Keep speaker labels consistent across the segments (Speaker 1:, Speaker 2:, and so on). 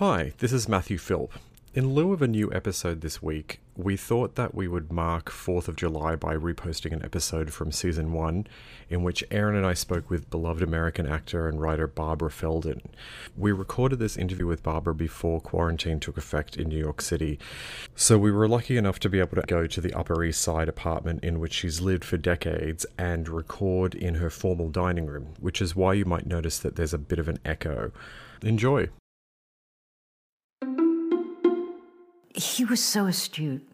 Speaker 1: Hi, this is Matthew Philp. In lieu of a new episode this week, we thought that we would mark 4th of July by reposting an episode from season 1 in which Aaron and I spoke with beloved American actor and writer Barbara Feldon. We recorded this interview with Barbara before quarantine took effect in New York City, so we were lucky enough to be able to go to the Upper East Side apartment in which she's lived for decades and record in her formal dining room, which is why you might notice that there's a bit of an echo. Enjoy!
Speaker 2: He was so astute,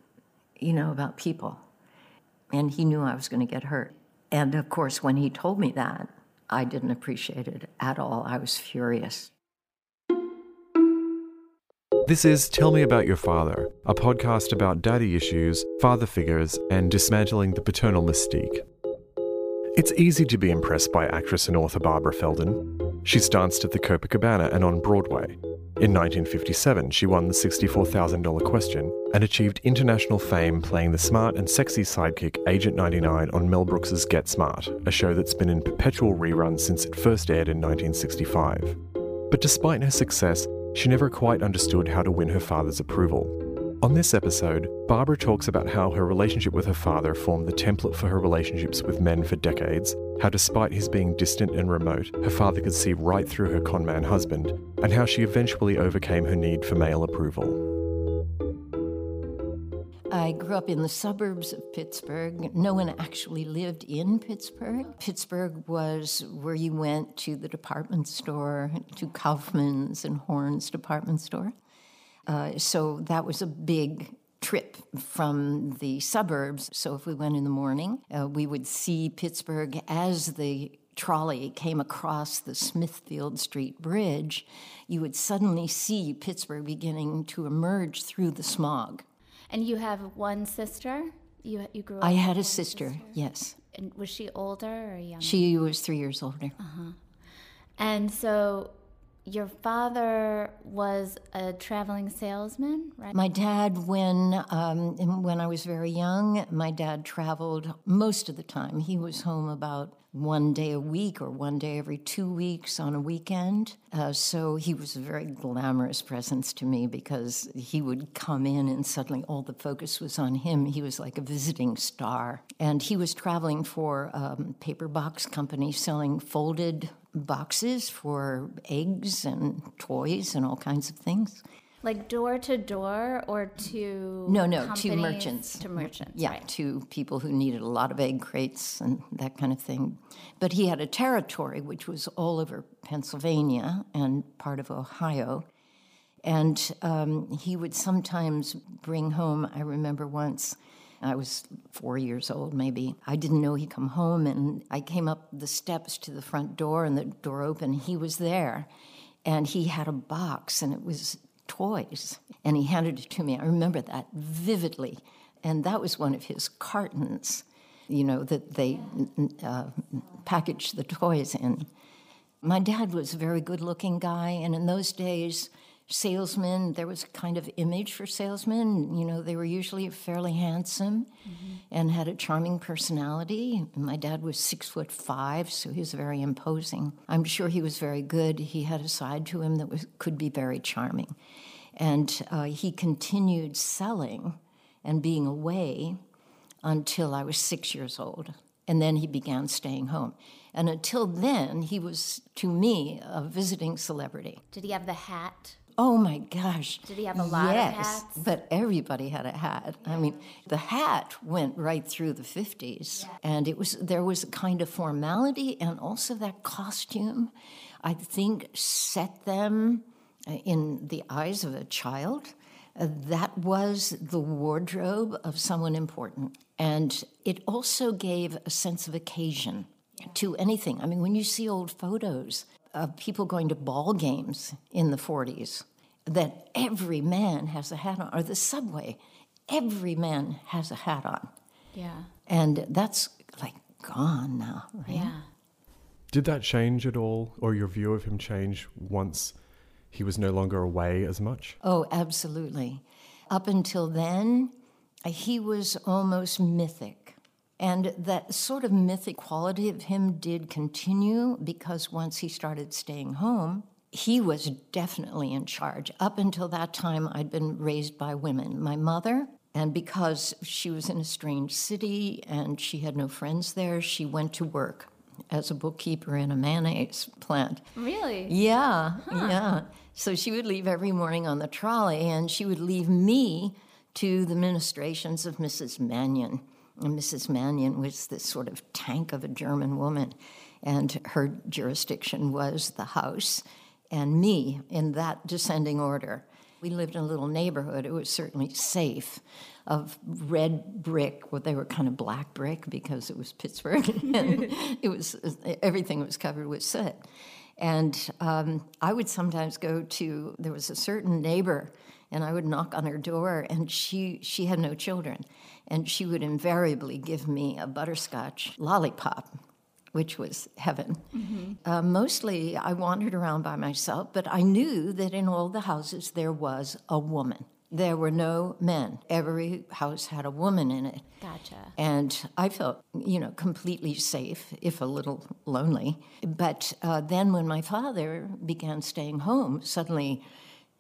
Speaker 2: you know, about people. And he knew I was going to get hurt. And of course, when he told me that, I didn't appreciate it at all. I was furious.
Speaker 1: This is Tell Me About Your Father, a podcast about daddy issues, father figures, and dismantling the paternal mystique. It's easy to be impressed by actress and author Barbara Feldon. She's danced at the Copacabana and on Broadway. In 1957, she won the $64,000 question and achieved international fame playing the smart and sexy sidekick Agent 99 on Mel Brooks's Get Smart, a show that's been in perpetual rerun since it first aired in 1965. But despite her success, she never quite understood how to win her father's approval. On this episode, Barbara talks about how her relationship with her father formed the template for her relationships with men for decades, how despite his being distant and remote, her father could see right through her conman husband, and how she eventually overcame her need for male approval.
Speaker 2: I grew up in the suburbs of Pittsburgh. No one actually lived in Pittsburgh. Pittsburgh was where you went to the department store, to Kaufmann's and Horne's department store. Uh, so that was a big trip from the suburbs. So if we went in the morning, uh, we would see Pittsburgh as the trolley came across the Smithfield Street Bridge, you would suddenly see Pittsburgh beginning to emerge through the smog.
Speaker 3: And you have one sister? You, you grew up
Speaker 2: I had a sister, sister, yes.
Speaker 3: And was she older or younger?
Speaker 2: She was three years older.
Speaker 3: Uh-huh. And so your father was a traveling salesman, right?
Speaker 2: My dad, when um, when I was very young, my dad traveled most of the time. He was home about one day a week or one day every two weeks on a weekend. Uh, so he was a very glamorous presence to me because he would come in and suddenly all the focus was on him. He was like a visiting star. And he was traveling for a um, paper box company selling folded boxes for eggs and toys and all kinds of things.
Speaker 3: Like door to door or to
Speaker 2: no no to merchants
Speaker 3: to merchants
Speaker 2: yeah
Speaker 3: right.
Speaker 2: to people who needed a lot of egg crates and that kind of thing, but he had a territory which was all over Pennsylvania and part of Ohio, and um, he would sometimes bring home. I remember once I was four years old, maybe. I didn't know he'd come home, and I came up the steps to the front door, and the door opened. He was there, and he had a box, and it was toys, and he handed it to me. I remember that vividly, and that was one of his cartons, you know, that they uh, packaged the toys in. My dad was a very good looking guy, and in those days, salesmen, there was a kind of image for salesmen. You know, they were usually fairly handsome mm-hmm. and had a charming personality. My dad was six foot five, so he was very imposing. I'm sure he was very good. He had a side to him that was, could be very charming. And uh, he continued selling and being away until I was six years old. And then he began staying home. And until then, he was, to me, a visiting celebrity.
Speaker 3: Did he have the hat?
Speaker 2: Oh my gosh.
Speaker 3: Did he have a lot
Speaker 2: yes,
Speaker 3: of hats?
Speaker 2: but everybody had a hat. Yeah. I mean, the hat went right through the 50s yeah. and it was there was a kind of formality and also that costume I think set them uh, in the eyes of a child. That was the wardrobe of someone important. And it also gave a sense of occasion to anything. I mean, when you see old photos, of people going to ball games in the 40s that every man has a hat on, or the subway, every man has a hat on.
Speaker 3: Yeah.
Speaker 2: And that's like gone now, right?
Speaker 3: Yeah.
Speaker 1: Did that change at all, or your view of him change once he was no longer away as much?
Speaker 2: Oh, absolutely. Up until then, he was almost mythic. And that sort of mythic quality of him did continue because once he started staying home, he was definitely in charge. Up until that time, I'd been raised by women. My mother, and because she was in a strange city and she had no friends there, she went to work as a bookkeeper in a mayonnaise plant.
Speaker 3: Really?
Speaker 2: Yeah, yeah. So she would leave every morning on the trolley and she would leave me to the ministrations of Mrs. Mannion. And Mrs. Mannion was this sort of tank of a German woman, and her jurisdiction was the house and me in that descending order. We lived in a little neighborhood. It was certainly safe of red brick. Well, they were kind of black brick because it was Pittsburgh, and it was everything was covered with soot. And um, I would sometimes go to. There was a certain neighbor, and I would knock on her door, and she she had no children, and she would invariably give me a butterscotch lollipop which was heaven. Mm-hmm. Uh, mostly I wandered around by myself, but I knew that in all the houses there was a woman. There were no men. Every house had a woman in it.
Speaker 3: Gotcha.
Speaker 2: And I felt, you know, completely safe, if a little lonely. But uh, then when my father began staying home, suddenly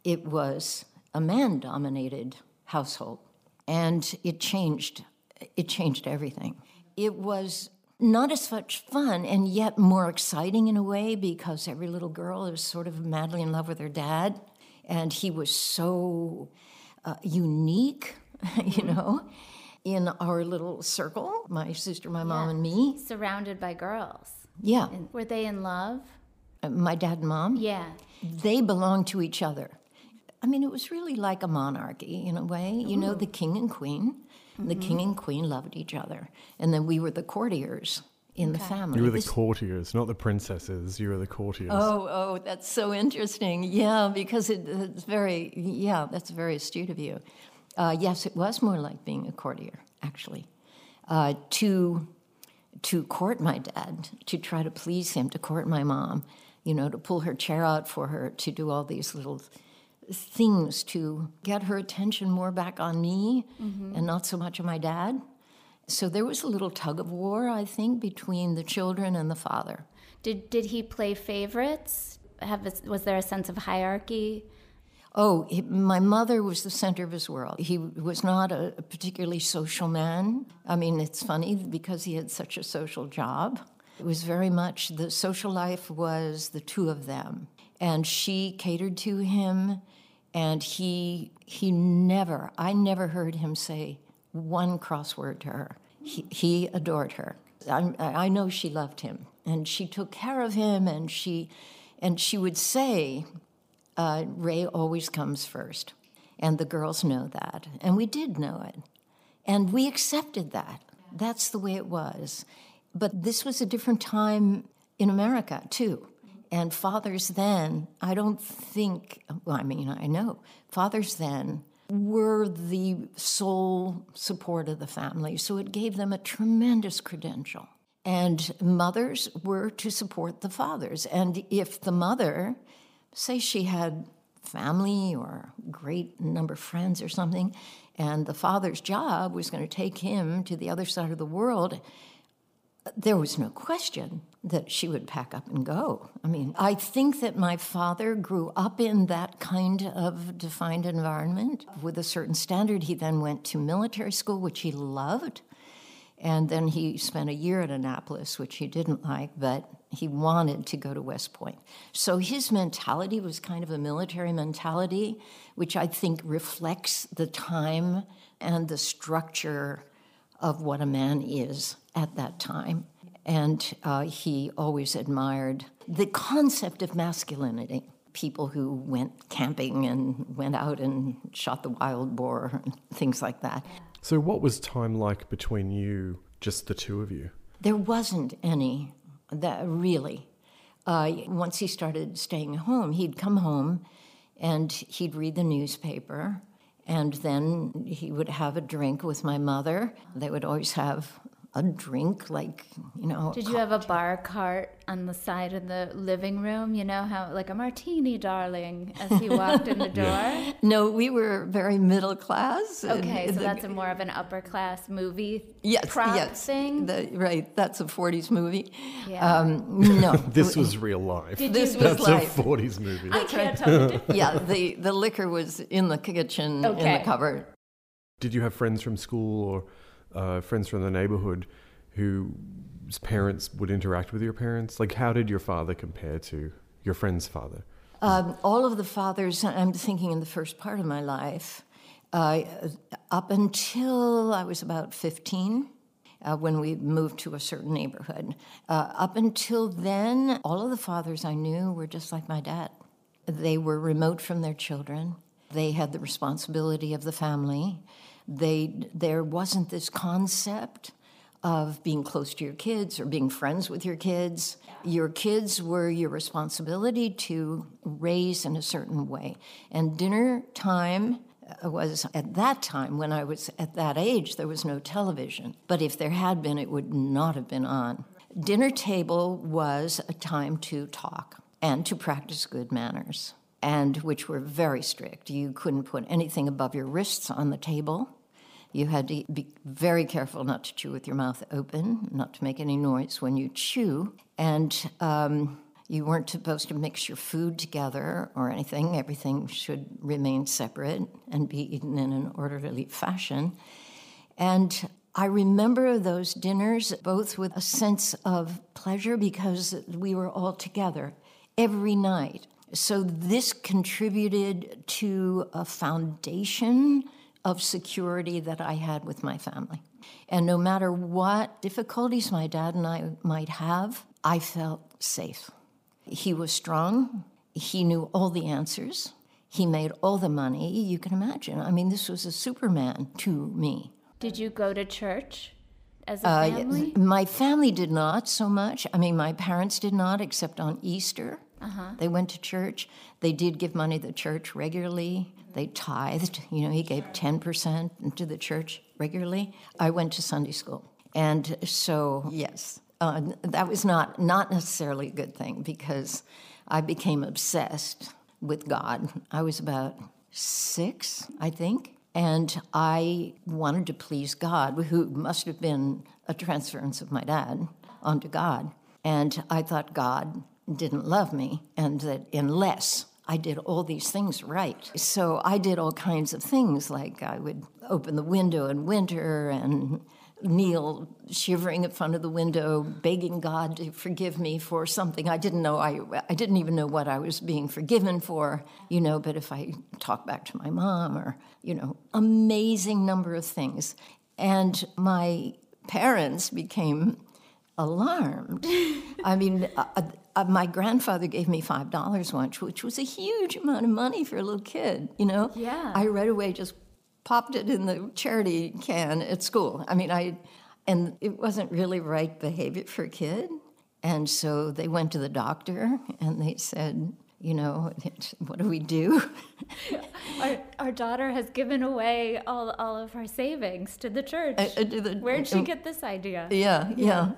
Speaker 2: it was a man dominated household. And it changed, it changed everything. It was not as much fun and yet more exciting in a way because every little girl is sort of madly in love with her dad. And he was so uh, unique, you know, in our little circle my sister, my mom,
Speaker 3: Yeah.
Speaker 2: and me.
Speaker 3: Surrounded by girls.
Speaker 2: Yeah.
Speaker 3: And were they in love?
Speaker 2: Uh, My dad and mom,
Speaker 3: Yeah.
Speaker 2: they belonged to each other. I mean, it was really like a monarchy in a way. You know, the king and queen. The king and queen loved each other. And then we were the courtiers in the family.
Speaker 1: You were the
Speaker 2: This-
Speaker 1: courtiers, not the princesses. You were the courtiers.
Speaker 2: Oh, oh, that's so interesting. Yeah, because it, it's very, yeah, that's very astute of you. Uh, yes, it was more like being a courtier, actually. Uh, to to court my dad, to try to please him, to court my mom, you know, to pull her chair out for her, to do all these little things to get her attention more back on me mm-hmm. and not so much on my dad. So there was a little tug of war, I think, between the children and the father.
Speaker 3: Did did he play favorites? Have a, was there a sense of hierarchy?
Speaker 2: Oh, he, my mother was the center of his world. He was not a, a particularly social man. I mean, it's funny because he had such a social job. It was very much the social life was the two of them, and she catered to him, and he he never. I never heard him say one cross word to her. He, he adored her. I, I know she loved him, and she took care of him, and she and she would say uh, Ray always comes first. And the girls know that. And we did know it. And we accepted that. That's the way it was. But this was a different time in America, too. And fathers then, I don't think, well, I mean, I know, fathers then were the sole support of the family. So it gave them a tremendous credential. And mothers were to support the fathers. And if the mother, say she had family or great number of friends or something, and the father's job was going to take him to the other side of the world, there was no question that she would pack up and go. I mean, I think that my father grew up in that kind of defined environment with a certain standard. He then went to military school, which he loved. And then he spent a year at Annapolis, which he didn't like, but he wanted to go to West Point. So his mentality was kind of a military mentality, which I think reflects the time and the structure of what a man is at that time. And uh, he always admired the concept of masculinity. People who went camping and went out and shot the wild boar, and things like that.
Speaker 1: So, what was time like between you, just the two of you?
Speaker 2: There wasn't any that really. Uh, once he started staying home, he'd come home and he'd read the newspaper, and then he would have a drink with my mother. They would always have a drink, like, you know.
Speaker 3: Did you have a bar cart on the side of the living room? You know how, like a martini, darling, as he walked in the door?
Speaker 2: No, we were very middle class.
Speaker 3: Okay, so
Speaker 2: the-
Speaker 3: that's a more of an upper class movie
Speaker 2: yes,
Speaker 3: prop
Speaker 2: yes,
Speaker 3: thing.
Speaker 2: the- right, that's a 40s movie.
Speaker 3: Yeah.
Speaker 2: Um, no.
Speaker 1: This was real life.
Speaker 3: Did
Speaker 2: this
Speaker 3: you-
Speaker 2: was
Speaker 1: That's
Speaker 2: life.
Speaker 1: a 40s movie.
Speaker 3: I can't tell the
Speaker 2: yeah, the, the liquor was in the kitchen, in the cupboard.
Speaker 1: Did you have friends from school or uh, friends from the neighborhood whose parents would interact with your parents? Like, how did your father compare to your friend's father?
Speaker 2: Um, all of the fathers, I'm thinking in the first part of my life, uh, up until I was about 15, uh, when we moved to a certain neighborhood. Uh, up until then, all of the fathers I knew were just like my dad. They were remote from their children. They had the responsibility of the family. They, there wasn't this concept of being close to your kids or being friends with your kids. Your kids were your responsibility to raise in a certain way. And dinner time was at that time, when I was at that age, there was no television. But if there had been, it would not have been on. Dinner table was a time to talk and to practice good manners, and which were very strict. You couldn't put anything above your wrists on the table. You had to be very careful not to chew with your mouth open, not to make any noise when you chew, and um, you weren't supposed to mix your food together or anything. Everything should remain separate and be eaten in an orderly fashion. And I remember those dinners both with a sense of pleasure because we were all together every night. So this contributed to a foundation of security that I had with my family. And no matter what difficulties my dad and I might have, I felt safe. He was strong. He knew all the answers. He made all the money you can imagine. I mean, this was a Superman to me.
Speaker 3: Did you go to church as a
Speaker 2: Uh,
Speaker 3: family?
Speaker 2: My family did not so much. I mean, my parents did not, except on Easter. They went to church. They did give money to the church regularly. They tithed. You know, he gave 10% to the church regularly. I went to Sunday school. And so, yes, uh, that was not, not necessarily a good thing because I became obsessed with God. I was about six, I think. And I wanted to please God, who must have been a transference of my dad onto God. And I thought God didn't love me, and that unless I did all these things right. So I did all kinds of things, like I would open the window in winter and kneel shivering in front of the window, begging God to forgive me for something I didn't know. I, I didn't even know what I was being forgiven for, you know, but if I talk back to my mom or, you know, amazing number of things. And my parents became alarmed. I mean, uh, uh, my grandfather gave me five dollars once, which was a huge amount of money for a little kid. You know,
Speaker 3: Yeah.
Speaker 2: I right away just popped it in the charity can at school. I mean, I and it wasn't really right behavior for a kid, and so they went to the doctor and they said. You know, what do we do?
Speaker 3: Our, our daughter has given away all, all of her savings to the church.
Speaker 2: Uh, to the-
Speaker 3: Where'd she get this idea?
Speaker 2: Yeah, yeah.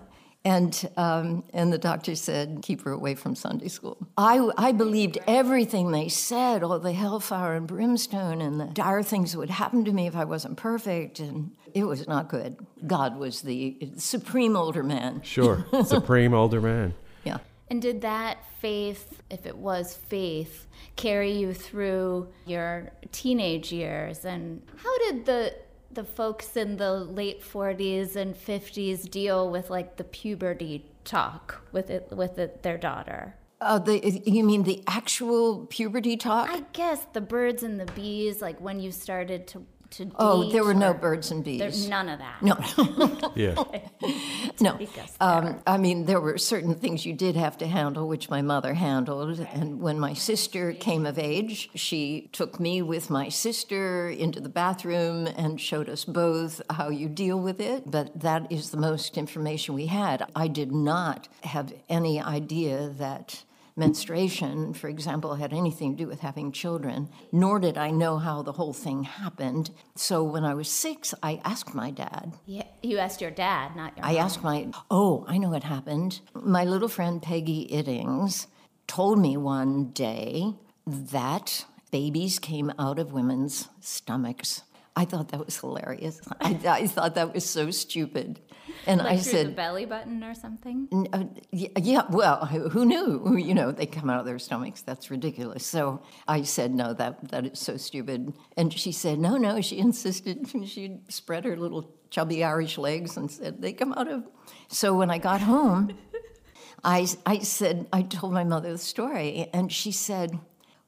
Speaker 2: And um, and the doctor said, keep her away from Sunday school. I, I believed everything they said, all the hellfire and brimstone and the dire things that would happen to me if I wasn't perfect, and it was not good. God was the supreme older man.
Speaker 1: Sure. Supreme older man.
Speaker 2: Yeah.
Speaker 3: And did that faith, if it was faith, carry you through your teenage years? And how did the the folks in the late 40s and 50s deal with like the puberty talk with it with it, their daughter?
Speaker 2: Uh, the, you mean the actual puberty talk?
Speaker 3: I guess the birds and the bees, like when you started to to
Speaker 2: oh, there were no
Speaker 3: or-
Speaker 2: birds and bees.
Speaker 3: There's none of that.
Speaker 2: no,
Speaker 1: Yeah.
Speaker 2: no.
Speaker 3: Because
Speaker 2: Um, I mean, there were certain things you did have to handle, which my mother handled. And when my sister came of age, she took me with my sister into the bathroom and showed us both how you deal with it. But that is the most information we had. I did not have any idea that menstruation, for example, had anything to do with having children, nor did I know how the whole thing happened. So when I was six, I asked my dad.
Speaker 3: Yeah, you asked your dad, not your
Speaker 2: I
Speaker 3: mom.
Speaker 2: asked my, oh, I know what happened. My little friend Peggy Iddings told me one day that babies came out of women's stomachs. I thought that was hilarious. I, I thought that was so stupid. And
Speaker 3: like
Speaker 2: I said,
Speaker 3: the belly button or something.
Speaker 2: Uh, y- yeah, well, who who knew? You know, they come out of their stomachs. That's ridiculous. So I said, no, that that is so stupid. And she said, no, no. She insisted. She spread her little chubby Irish legs and said, they come out of. So when I got home, I I said, I told my mother the story, and she said,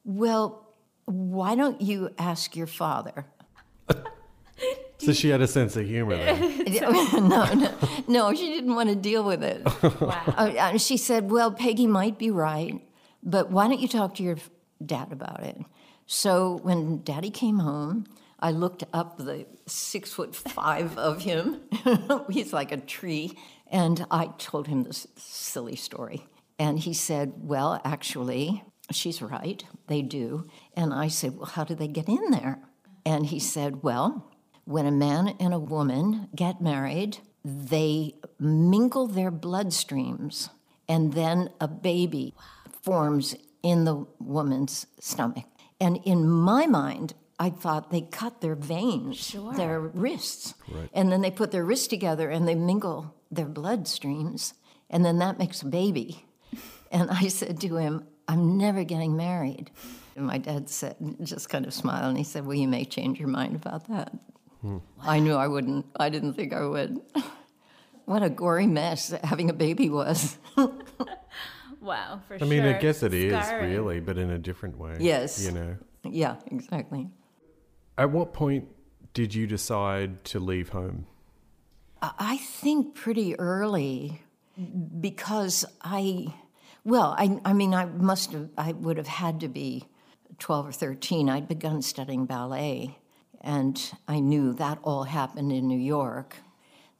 Speaker 2: well, why don't you ask your father?
Speaker 1: So she had a sense of humor then.
Speaker 2: no, no, no, she didn't want to deal with it.
Speaker 3: Wow.
Speaker 2: Uh, and she said, Well, Peggy might be right, but why don't you talk to your dad about it? So when daddy came home, I looked up the six foot five of him. He's like a tree. And I told him this silly story. And he said, Well, actually, she's right. They do. And I said, Well, how do they get in there? And he said, Well, when a man and a woman get married, they mingle their bloodstreams, and then a baby forms in the woman's stomach. And in my mind, I thought they cut their veins, their wrists, right. and then they put their wrists together and they mingle their bloodstreams, and then that makes a baby. And I said to him, I'm never getting married. And my dad said, just kind of smiled, and he said, Well, you may change your mind about that. I knew I wouldn't. I didn't think I would. what a gory mess having a baby was.
Speaker 3: Wow, for
Speaker 1: I
Speaker 3: sure.
Speaker 1: mean, I guess it is
Speaker 3: Scarring.
Speaker 1: really, but in a different way.
Speaker 2: Yes.
Speaker 1: You know.
Speaker 2: yeah, exactly.
Speaker 1: At what point did you decide to leave home?
Speaker 2: I I think pretty early because I, well, I, I mean, I must have, I would have had to be 12 or 13. I'd begun studying ballet, and I knew that all happened in New York,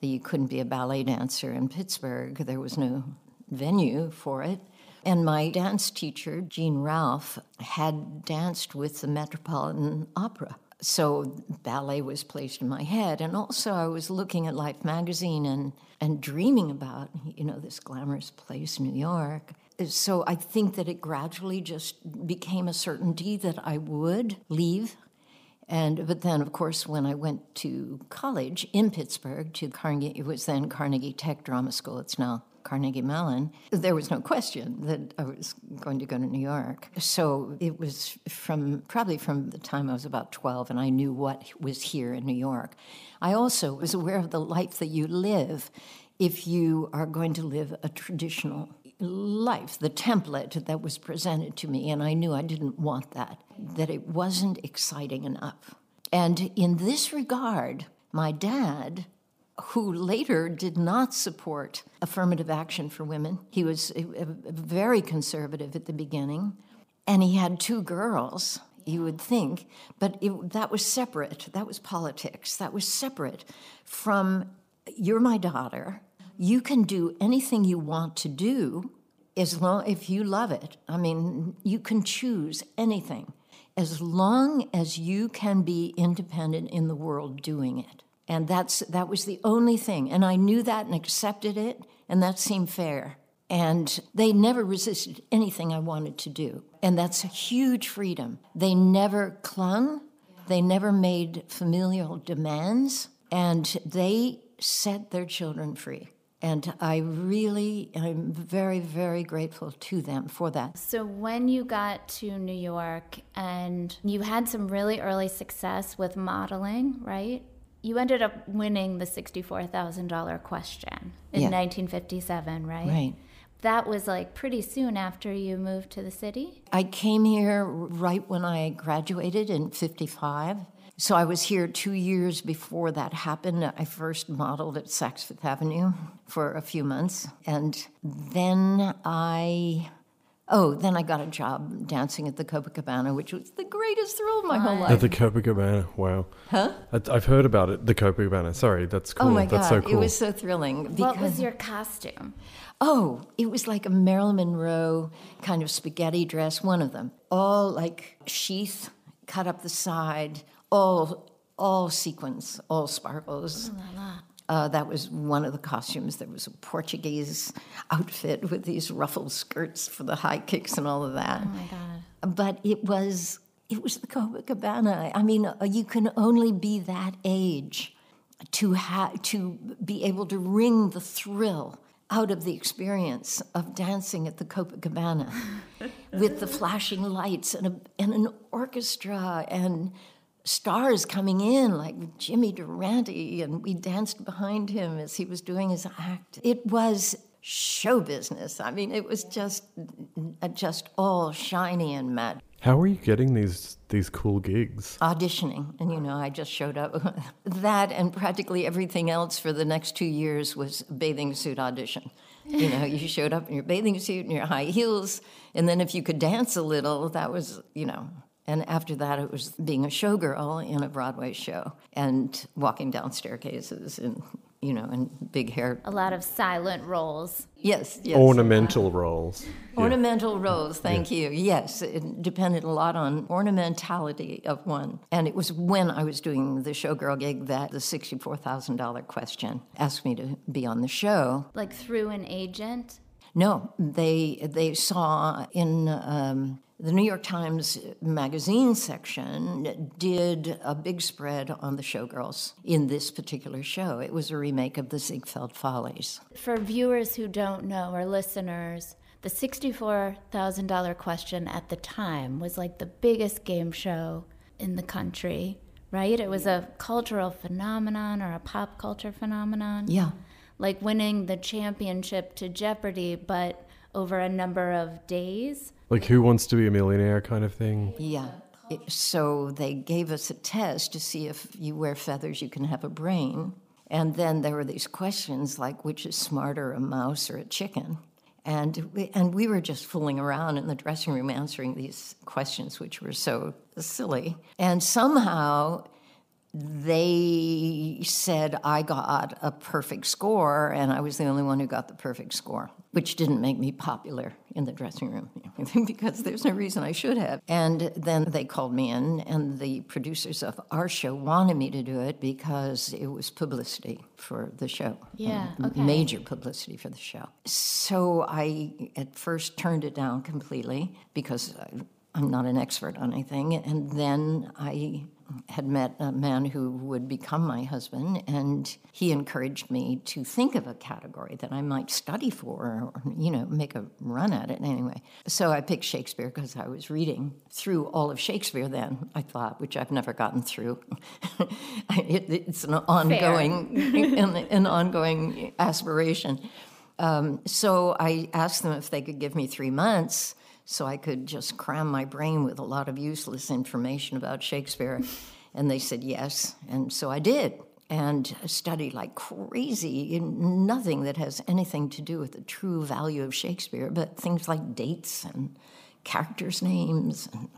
Speaker 2: that you couldn't be a ballet dancer in Pittsburgh. There was no venue for it. And my dance teacher, Jean Ralph, had danced with the Metropolitan Opera. So ballet was placed in my head. And also I was looking at Life magazine and, and dreaming about, you know, this glamorous place, New York. So I think that it gradually just became a certainty that I would leave and but then, of course, when I went to college in Pittsburgh to Carnegie, it was then Carnegie Tech Drama School. It's now Carnegie Mellon. There was no question that I was going to go to New York. So it was from probably from the time I was about twelve, and I knew what was here in New York. I also was aware of the life that you live if you are going to live a traditional life, the template that was presented to me, and I knew I didn't want that, that it wasn't exciting enough. And in this regard, my dad, who later did not support affirmative action for women, he was very conservative at the beginning, and he had two girls. You would think, but it, that was separate. That was politics. That was separate from you're my daughter. You can do anything you want to do as long if you love it. I mean, you can choose anything as long as you can be independent in the world doing it. And that's that was the only thing. And I knew that and accepted it, and that seemed fair. And they never resisted anything I wanted to do. And that's a huge freedom. They never clung, they never made familial demands, and they set their children free. And I really, I'm very, very grateful to them for that.
Speaker 3: So when you got to New York and you had some really early success with modeling, right? You ended up winning the $64,000 question in
Speaker 2: Yeah.
Speaker 3: 1957, right?
Speaker 2: Right.
Speaker 3: That was like pretty soon after you moved to the city?
Speaker 2: I came here right when I graduated in 55. So I was here two years before that happened. I first modeled at Saks Fifth Avenue for a few months. And then I Oh, then I got a job dancing at the Copacabana, which was the greatest thrill of my whole life.
Speaker 1: At the Copacabana, wow.
Speaker 2: Huh?
Speaker 1: I- I've heard about it, the Copacabana. Sorry, that's cool.
Speaker 2: Oh my
Speaker 1: that's
Speaker 2: God,
Speaker 1: so cool.
Speaker 2: it was so thrilling.
Speaker 3: What was your costume?
Speaker 2: Oh, it was like a Marilyn Monroe kind of spaghetti dress, one of them. All like sheath cut up the side, all all sequins, all sparkles. Uh, that was one of the costumes. There was a Portuguese outfit with these ruffled skirts for the high kicks and all of that.
Speaker 3: Oh my God.
Speaker 2: But it was it was the Copacabana. I mean, uh, you can only be that age to ha- to be able to wring the thrill out of the experience of dancing at the Copacabana with the flashing lights and, a, and an orchestra and stars coming in like Jimmy Durante and we danced behind him as he was doing his act. It was show business. I mean, it was just uh, just all shiny and mad.
Speaker 1: How are you getting these these cool gigs?
Speaker 2: auditioning and you know i just showed up that and practically everything else for the next two years was bathing suit audition you know you showed up in your bathing suit and your high heels and then if you could dance a little that was you know and after that it was being a showgirl in a broadway show and walking down staircases and you know and big hair
Speaker 3: A lot of silent roles.
Speaker 2: yes yes
Speaker 1: Ornamental roles. Yeah.
Speaker 2: Ornamental roles, thank you. Yes, it depended a lot on ornamentality of one. And it was when I was doing the showgirl gig that the $64,000 question asked me to be on the show.
Speaker 3: Like through an agent.
Speaker 2: No, they they saw in um, the New York Times magazine section did a big spread on the showgirls in this particular show. It was a remake of the Ziegfeld Follies.
Speaker 3: For viewers who don't know or listeners, the $64,000 question at the time was like the biggest game show in the country, right? It was a cultural phenomenon or a pop culture phenomenon.
Speaker 2: Yeah.
Speaker 3: Like winning the championship to Jeopardy, but over a number of days.
Speaker 1: Like who wants to be a millionaire kind of thing.
Speaker 2: Yeah. It- So they gave us a test to see if you wear feathers, you can have a brain. And then there were these questions like which is smarter, a mouse or a chicken? And we, and we were just fooling around in the dressing room answering these questions, which were so silly. And somehow they said I got a perfect score, and I was the only one who got the perfect score, which didn't make me popular in the dressing room because there's no reason I should have. And then they called me in, and the producers of our show wanted me to do it because it was publicity for the show.
Speaker 3: Yeah, okay.
Speaker 2: Major publicity for the show. So I at first turned it down completely because I, I'm not an expert on anything. And then I had met a man who would become my husband, and he encouraged me to think of a category that I might study for, or, you know, make a run at it anyway. So I picked Shakespeare because I was reading through all of Shakespeare then, I thought, which I've never gotten through. it, it's an ongoing, an, an ongoing aspiration. Um, so I asked them if they could give me three months so I could just cram my brain with a lot of useless information about Shakespeare. And they said yes. And so I did and studied like crazy in nothing that has anything to do with the true value of Shakespeare, but things like dates and characters' names and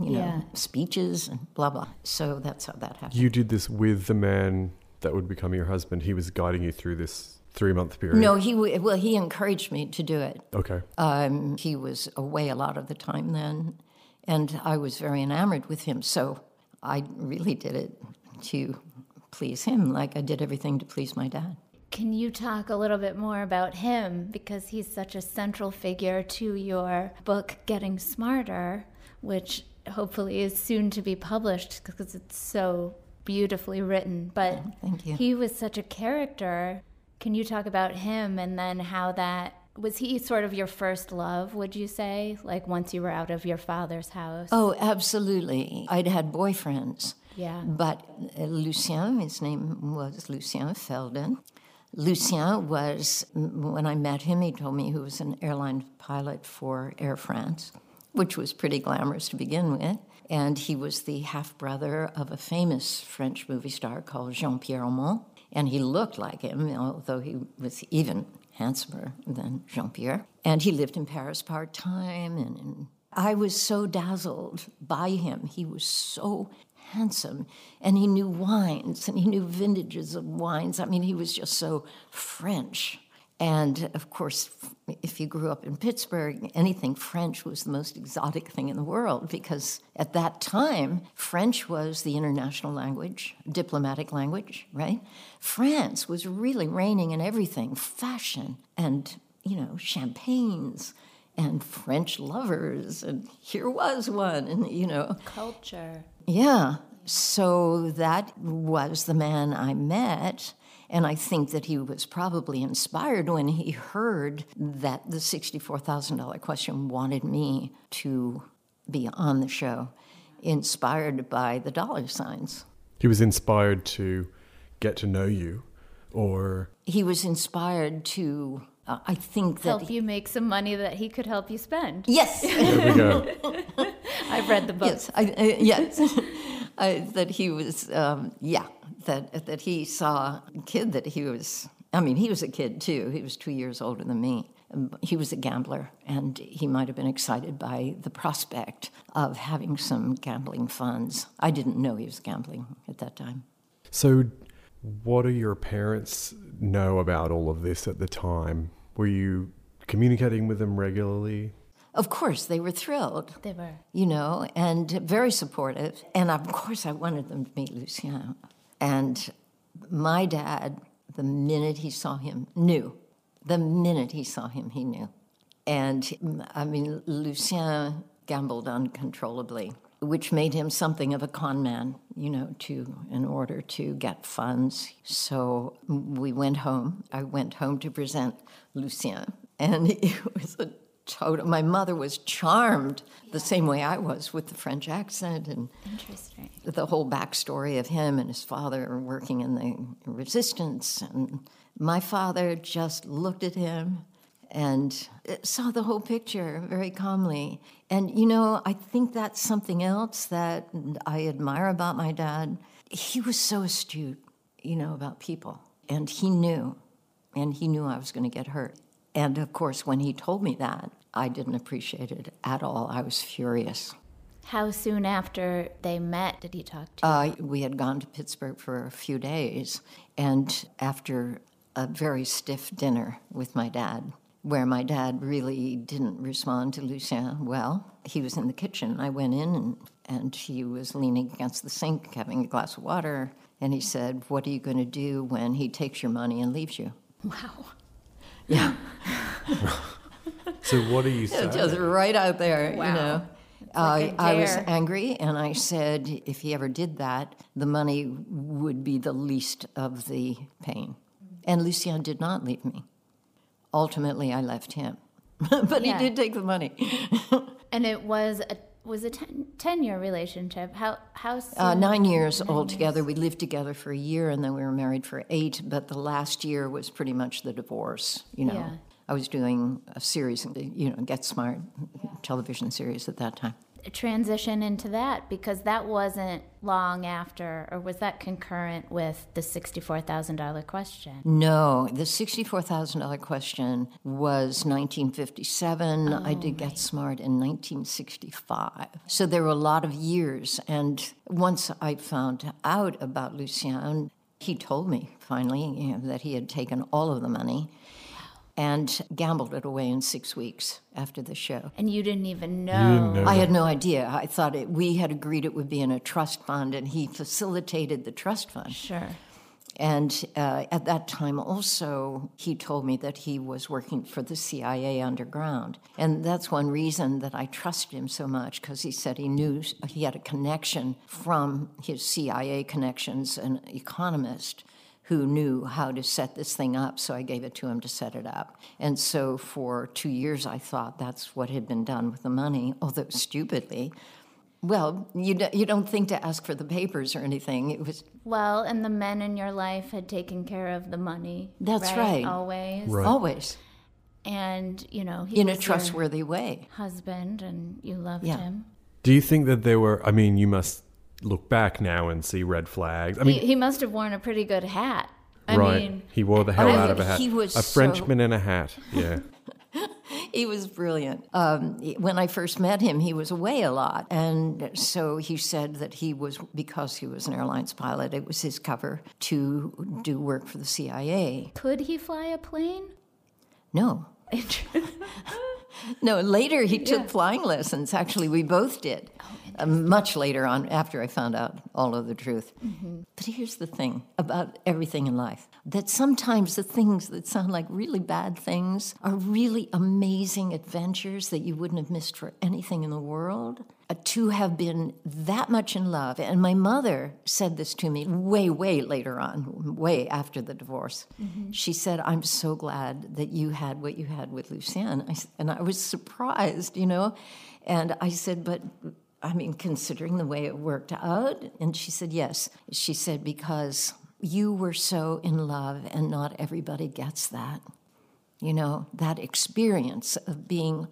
Speaker 2: you know
Speaker 3: Yeah.
Speaker 2: speeches and blah blah. So that's how that happened.
Speaker 1: You did this with the man that would become your husband. He was guiding you through this three month period.
Speaker 2: No, he well he encouraged me to do it.
Speaker 1: Okay.
Speaker 2: Um, he was away a lot of the time then, and I was very enamored with him. So I really did it to please him, like I did everything to please my dad.
Speaker 3: Can you talk a little bit more about him? Because he's such a central figure to your book, Getting Smarter, which hopefully is soon to be published because it's so beautifully written. But
Speaker 2: thank you.
Speaker 3: he was such a character. Can you talk about him and then how that was he sort of your first love, would you say? Like once you were out of your father's house?
Speaker 2: Oh, absolutely. I'd had boyfriends.
Speaker 3: Yeah.
Speaker 2: But uh, Lucien, his name was Lucien Feldon. Lucien was, when I met him, he told me he was an airline pilot for Air France, which was pretty glamorous to begin with. And he was the half brother of a famous French movie star called Jean Pierre Aumont. And he looked like him, although he was even handsomer than Jean Pierre. And he lived in Paris part time. And, and I was so dazzled by him. He was so handsome and he knew wines and he knew vintages of wines. I mean, he was just so French. And of course, if you grew up in Pittsburgh, anything French was the most exotic thing in the world because at that time, French was the international language, diplomatic language, right? France was really reigning in everything fashion and, you know, champagnes and French lovers. And here was one, and, you know.
Speaker 3: Culture.
Speaker 2: Yeah. So that was the man I met. And I think that he was probably inspired when he heard that the $64,000 question wanted me to be on the show, inspired by the dollar signs.
Speaker 1: He was inspired to get to know you, or
Speaker 2: He was inspired to, uh, I think that.
Speaker 3: Help you make some money that he could help you spend.
Speaker 2: Yes!
Speaker 1: there we go.
Speaker 3: I've read the book.
Speaker 2: yes, I, uh, yes. I, that he was, um, yeah, that that he saw a kid that he was. I mean, he was a kid too. He was two years older than me. Um, He was a gambler, and he might have been excited by the prospect of having some gambling funds. I didn't know he was gambling at that time.
Speaker 1: So, what do your parents know about all of this at the time? Were you communicating with them regularly?
Speaker 2: Of course, they were thrilled.
Speaker 3: They were.
Speaker 2: you know, and very supportive. And of course, I wanted them to meet Lucien. And my dad, the minute he saw him, knew. The minute he saw him, he knew. And I mean, Lucien gambled uncontrollably, which made him something of a con man, you know, to in order to get funds. So we went home. I went home to present Lucien, and it was a total. My mother was charmed the same way I was with the French accent and
Speaker 3: Interesting.
Speaker 2: the whole backstory of him and his father working in the resistance. And my father just looked at him and uh, saw the whole picture very calmly. And, you know, I think that's something else that I admire about my dad. He was so astute, you know, about people. And he knew, and he knew I was going to get hurt. And of course, when he told me that, I didn't appreciate it at all. I was furious.
Speaker 3: How soon after they met did he talk to you?
Speaker 2: Uh, we had gone to Pittsburgh for a few days, and after a very stiff dinner with my dad, where my dad really didn't respond to Lucien well, he was in the kitchen. I went in, and, and he was leaning against the sink having a glass of water, and he said, What are you going to do when he takes your money and leaves you?
Speaker 3: wow.
Speaker 2: Yeah.
Speaker 1: So, what do you say?
Speaker 2: just right out there,
Speaker 3: Wow.
Speaker 2: you know.
Speaker 3: like a
Speaker 2: I, I was angry, and I said if he ever did that, the money would be the least of the pain. And Lucien did not leave me. Ultimately, I left him, but
Speaker 3: Yeah.
Speaker 2: he did take the money.
Speaker 3: And it was a was a ten, 10 year relationship. How how?
Speaker 2: Uh, nine years altogether. We lived together for a year, and then we were married for eight. But the last year was pretty much the divorce. You know,
Speaker 3: Yeah.
Speaker 2: I was doing a series, you know, Get Smart television series at that time.
Speaker 3: Transition into that because that wasn't long after, or was that concurrent with the sixty-four thousand dollar question?
Speaker 2: No, the $64,000 question was 1957. I did Get Smart in 1965. So there were a lot of years. And once I found out about Lucien, he told me finally you know, that he had taken all of the money and gambled it away in six weeks after the show.
Speaker 3: And you didn't even know.
Speaker 1: didn't know.
Speaker 2: I had no idea. I thought it, we had agreed it would be in a trust fund, and he facilitated the trust fund.
Speaker 3: Sure.
Speaker 2: And uh, at that time, also, he told me that he was working for the CIA underground. And that's one reason that I trust him so much, because he said he knew he had a connection from his CIA connections, an economist who knew how to set this thing up. So I gave it to him to set it up. And so for two years, I thought that's what had been done with the money, although stupidly. Well, you, d- you don't think to ask for the papers or anything. It was
Speaker 3: Well, and the men in your life had taken care of the money.
Speaker 2: That's right.
Speaker 3: Always.
Speaker 1: Right.
Speaker 2: always.
Speaker 3: And, you know, he
Speaker 2: in a
Speaker 3: was your
Speaker 2: trustworthy way.
Speaker 3: husband and you loved
Speaker 2: Yeah.
Speaker 3: him.
Speaker 1: Do you think that there were? I mean, you must look back now and see red flags. I mean,
Speaker 3: he, he must have worn a pretty good hat. I
Speaker 1: right?
Speaker 3: mean,
Speaker 1: he wore the hell
Speaker 2: I
Speaker 1: out
Speaker 2: mean,
Speaker 1: of a hat.
Speaker 2: he was
Speaker 1: a
Speaker 2: so-
Speaker 1: Frenchman in a hat. Yeah.
Speaker 2: he was brilliant. Um, when I first met him, he was away a lot. And so he said that he was, because he was an airlines pilot, it was his cover to do work for the CIA.
Speaker 3: Could he fly a plane?
Speaker 2: No. no, later he took flying lessons. Actually, we both did. Uh, much later on, after I found out all of the truth. But here's the thing about everything in life that sometimes the things that sound like really bad things are really amazing adventures that you wouldn't have missed for anything in the world. Uh, to have been that much in love. And my mother said this to me way, way later on, way after the divorce. She said, I'm so glad that you had what you had with Lucien. I and I was surprised, you know. And I said, but I mean, considering the way it worked out? And she said, yes. She said, because you were so in love, and not everybody gets that. You know, that experience of being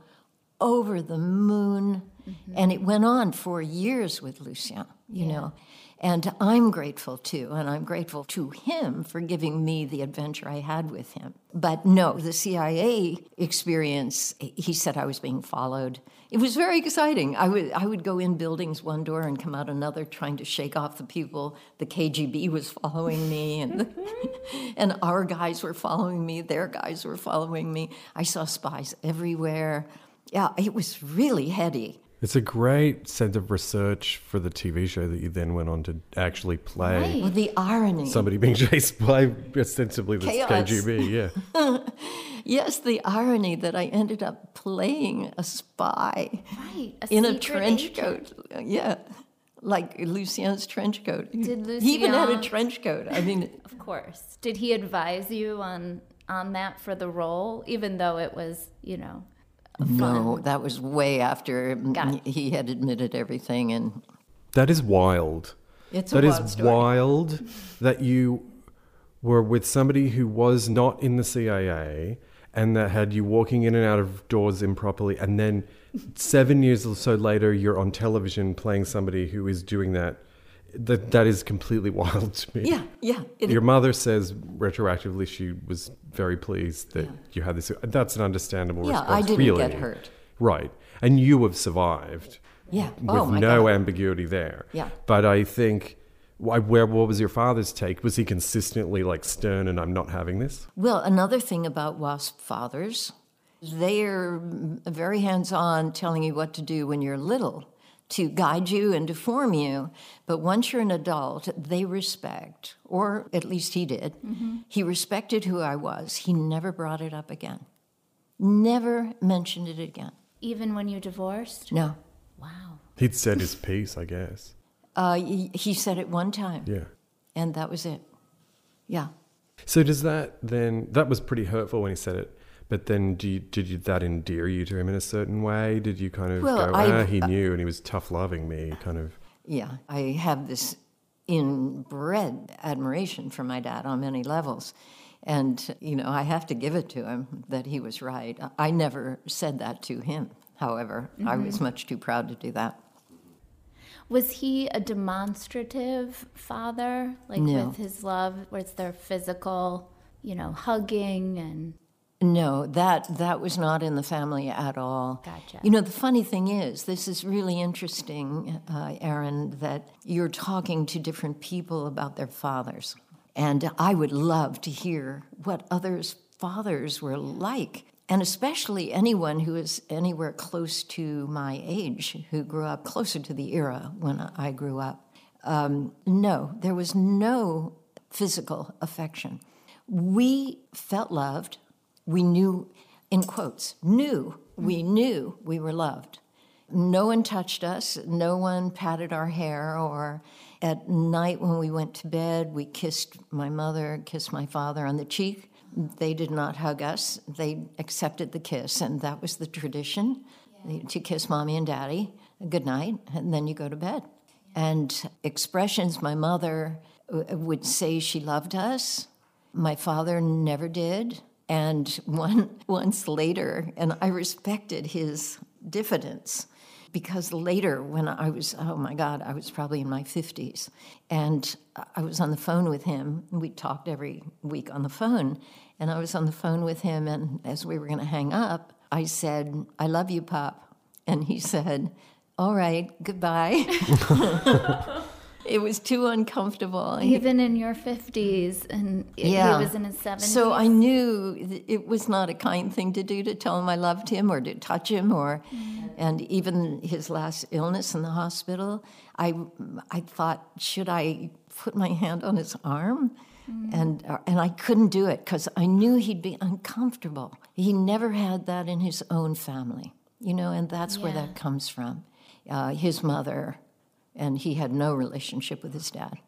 Speaker 2: over the moon. Mm-hmm. And it went on for years with Lucien, you know. And I'm grateful too, and I'm grateful to him for giving me the adventure I had with him. But no, the CIA experience, he said I was being followed. It was very exciting. I would, I would go in buildings one door and come out another trying to shake off the people. The KGB was following me, and, mm-hmm. and our guys were following me, their guys were following me. I saw spies everywhere. Yeah, it was really heady.
Speaker 1: It's a great sense of research for the TV show that you then went on to actually play
Speaker 3: Right.
Speaker 2: Well, the irony.
Speaker 1: somebody being chased by ostensibly the
Speaker 2: Chaos.
Speaker 1: KGB. Yeah.
Speaker 2: Yes, the irony that I ended up playing a spy
Speaker 3: Right.
Speaker 2: in a trench
Speaker 3: agent.
Speaker 2: coat. Yeah, like Lucien's trench coat.
Speaker 3: Did
Speaker 2: he even had a trench coat? I mean,
Speaker 3: Of course. Did he advise you on on that for the role, even though it was, you know, a fun?
Speaker 2: no, that was way after
Speaker 3: Got
Speaker 2: he had admitted everything, and
Speaker 1: That is wild.
Speaker 2: it's a
Speaker 1: That is
Speaker 2: wild story.
Speaker 1: wild that you were with somebody who was not in the CIA and that had you walking in and out of doors improperly. And then seven years or so later, you're on television playing somebody who is doing that. That, that is completely wild to me.
Speaker 2: Yeah, yeah.
Speaker 1: Your mother says retroactively she was very pleased that you had this. That's an understandable
Speaker 2: Yeah,
Speaker 1: response.
Speaker 2: I didn't
Speaker 1: really.
Speaker 2: get hurt.
Speaker 1: Right. And you have survived
Speaker 2: yeah.
Speaker 1: with
Speaker 2: oh my
Speaker 1: no
Speaker 2: God.
Speaker 1: ambiguity there.
Speaker 2: Yeah.
Speaker 1: But I think, why, where what was your father's take? Was he consistently like stern and I'm not having this?
Speaker 2: Well, another thing about WASP fathers, they're very hands on telling you what to do when you're little to guide you and to form you. But once you're an adult, they respect, or at least he did. He respected who I was. He never brought it up again, never mentioned it again.
Speaker 3: Even when you divorced?
Speaker 2: No.
Speaker 3: Wow.
Speaker 1: He'd said his piece, I guess.
Speaker 2: Uh, he, he said it one time,
Speaker 1: Yeah.
Speaker 2: and that was it. Yeah.
Speaker 1: So does that then? That was pretty hurtful when he said it. But then, do you, did you, that endear you to him in a certain way? Did you kind of
Speaker 2: Well,
Speaker 1: go,
Speaker 2: I-
Speaker 1: ah, he knew and he was tough loving me, kind of?
Speaker 2: Yeah, I have this inbred admiration for my dad on many levels. And, you know, I have to give it to him that he was right. I never said that to him, however. I was much too proud to do that.
Speaker 3: Was he a demonstrative father? Like
Speaker 2: No.
Speaker 3: with his love? Was there physical, you know, hugging and
Speaker 2: No, that that was not in the family at all.
Speaker 3: Gotcha.
Speaker 2: You know, the funny thing is, this is really interesting, uh, Erin, that you're talking to different people about their fathers, and I would love to hear what others' fathers were like, and especially anyone who is anywhere close to my age, who grew up closer to the era when I grew up. Um, no, there was no physical affection. We felt loved. We knew, in quotes, knew, we knew we were loved. No one touched us, no one patted our hair, or at night when we went to bed, we kissed my mother, kissed my father on the cheek. They did not hug us, they accepted the kiss, and that was the tradition to kiss mommy and daddy good night, and then you go to bed. And expressions, my mother uh, would say she loved us. My father never did. And one once later, and I respected his diffidence because later, when I was, oh my God, I was probably in my 50s, and I was on the phone with him. We talked every week on the phone, and I was on the phone with him, and as we were going to hang up, I said, I love you, Pop. And he said, All right, goodbye. it was too uncomfortable.
Speaker 3: Even in your 50s, and yeah. he was in his 70s.
Speaker 2: So I knew it was not a kind thing to do to tell him I loved him or to touch him, or, mm. and even his last illness in the hospital, I, I thought, should I put my hand on his arm? Mm. And, uh, and I couldn't do it because I knew he'd be uncomfortable. He never had that in his own family, you know, and that's yeah. where that comes from. Uh, his mother, and he had no relationship with his dad.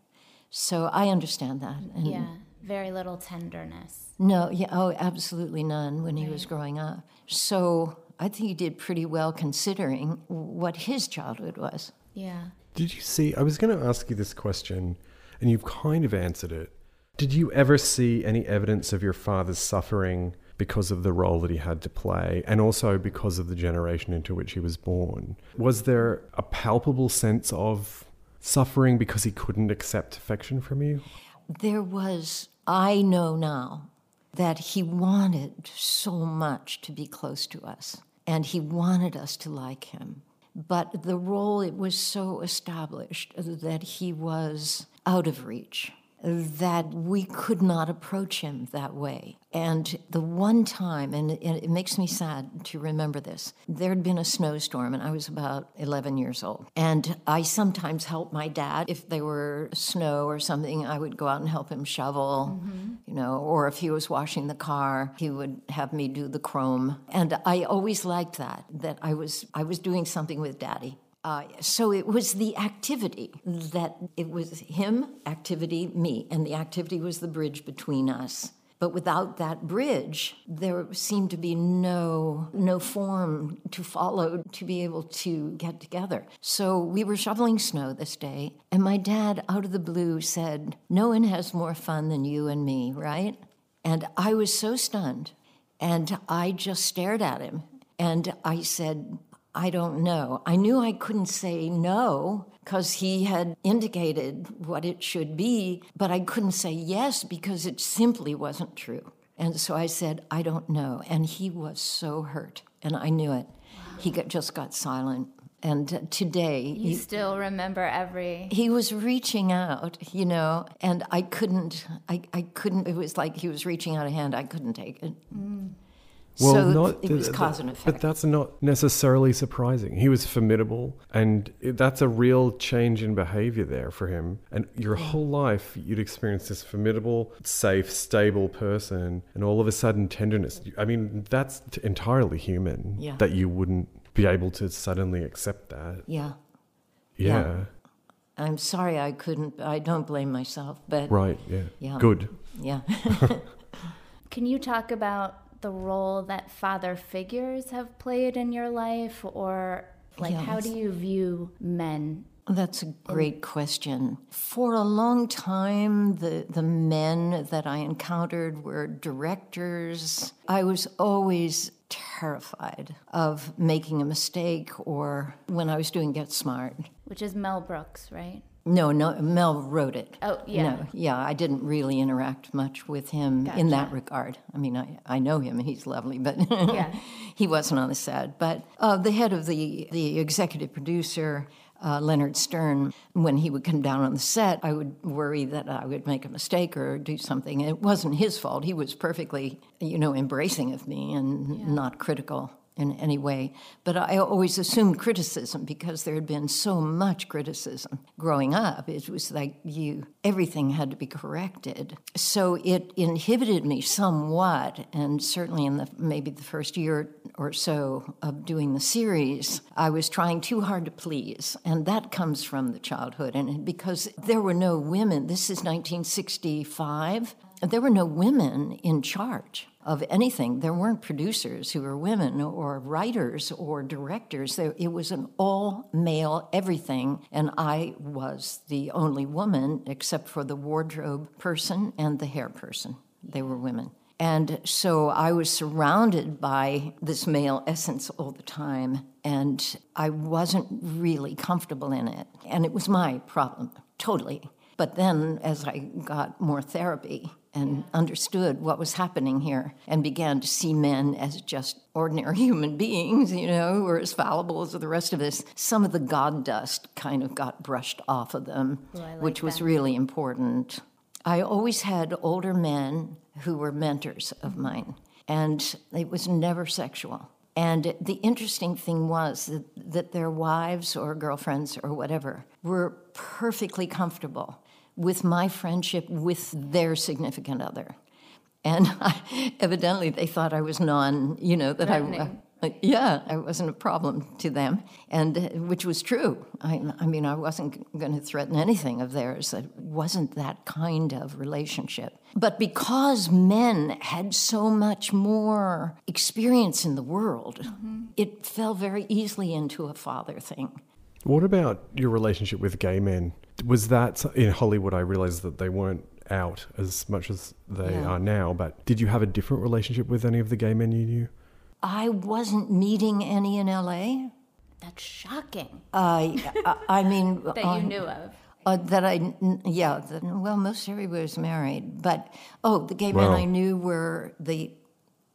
Speaker 2: So I understand that.
Speaker 3: And yeah, very little tenderness.
Speaker 2: No, yeah, oh, absolutely none when he was growing up. So I think he did pretty well considering what his childhood was.
Speaker 3: Yeah.
Speaker 1: Did you see? I was going to ask you this question, and you've kind of answered it. Did you ever see any evidence of your father's suffering because of the role that he had to play and also because of the generation into which he was born? Was there a palpable sense of suffering because he couldn't accept affection from you?
Speaker 2: There was, I know now, that he wanted so much to be close to us and he wanted us to like him. But the role, it was so established that he was out of reach that we could not approach him that way. And the one time, and it, makes me sad to remember this, there had been a snowstorm, and I was about 11 years old. And I sometimes helped my dad. If there were snow or something, I would go out and help him shovel, mm-hmm. you know, or if he was washing the car, he would have me do the chrome. And I always liked that, that I was, I was doing something with daddy. Uh, so it was the activity that it was him, activity, me, and the activity was the bridge between us. But without that bridge, there seemed to be no no form to follow to be able to get together. So we were shoveling snow this day, and my dad, out of the blue, said, "No one has more fun than you and me, right?" And I was so stunned, and I just stared at him, and I said, I don't know. I knew I couldn't say no because he had indicated what it should be, but I couldn't say yes because it simply wasn't true. And so I said, I don't know. And he was so hurt, and I knew it. He got, just got silent. And today,
Speaker 3: you he, still remember every.
Speaker 2: He was reaching out, you know, and I couldn't. I, I couldn't. It was like he was reaching out a hand. I couldn't take it. Mm. Well, so not, it was cause and effect.
Speaker 1: But that's not necessarily surprising. He was formidable, and that's a real change in behavior there for him. And your whole life, you'd experience this formidable, safe, stable person, and all of a sudden, tenderness. I mean, that's entirely human.
Speaker 2: Yeah.
Speaker 1: That you wouldn't be able to suddenly accept that.
Speaker 2: Yeah.
Speaker 1: Yeah. yeah.
Speaker 2: I'm sorry I couldn't. I don't blame myself, but
Speaker 1: right. Yeah. Yeah. Good.
Speaker 2: Yeah.
Speaker 3: Can you talk about the role that father figures have played in your life or like yes. how do you view men
Speaker 2: that's a great question. For a long time, the, the men that I encountered were directors. I was always terrified of making a mistake or when I was doing Get Smart.
Speaker 3: Which is Mel Brooks, right?
Speaker 2: No, no, Mel wrote it.
Speaker 3: Oh, yeah.
Speaker 2: No, yeah, I didn't really interact much with him gotcha. in that regard. I mean, I, I know him and he's lovely, but yeah. he wasn't on the set. But uh, the head of the, the executive producer, uh, Leonard Stern, when he would come down on the set, I would worry that I would make a mistake or do something. It wasn't his fault. He was perfectly, you know, embracing of me and yeah. not critical in any way. But I always assumed criticism because there had been so much criticism growing up. It was like you, everything had to be corrected. So it inhibited me somewhat, and certainly in the maybe the first year or so of doing the series, I was trying too hard to please, and that comes from the childhood. And because there were no women, this is 1965, there were no women in charge of anything. There weren't producers who were women or writers or directors. There, it was an all male everything, and I was the only woman except for the wardrobe person and the hair person. They were women. And so I was surrounded by this male essence all the time, and I wasn't really comfortable in it. And it was my problem, totally. But then, as I got more therapy and understood what was happening here and began to see men as just ordinary human beings, you know, who were as fallible as the rest of us, some of the god dust kind of got brushed off of them,
Speaker 3: like
Speaker 2: which was
Speaker 3: that.
Speaker 2: really important. I always had older men who were mentors of mm-hmm. mine, and it was never sexual. And the interesting thing was that, that their wives or girlfriends or whatever were perfectly comfortable with my friendship with their significant other. And I, evidently they thought I was non, you know, that I, uh, yeah, I wasn't a problem to them, and uh, which was true. I, I mean, I wasn't going to threaten anything of theirs. It wasn't that kind of relationship. But because men had so much more experience in the world, it fell very easily into a father thing.
Speaker 1: What about your relationship with gay men? Was that in Hollywood? I realized that they weren't out as much as they
Speaker 2: Yeah.
Speaker 1: are now, but did you have a different relationship with any of the gay men you knew?
Speaker 2: I wasn't meeting any in LA.
Speaker 3: That's shocking
Speaker 2: I, I, I mean,
Speaker 3: that
Speaker 2: uh,
Speaker 3: you knew of.
Speaker 2: Uh, that I, yeah, that, well, most everybody was married. But, oh, the gay men I knew were the,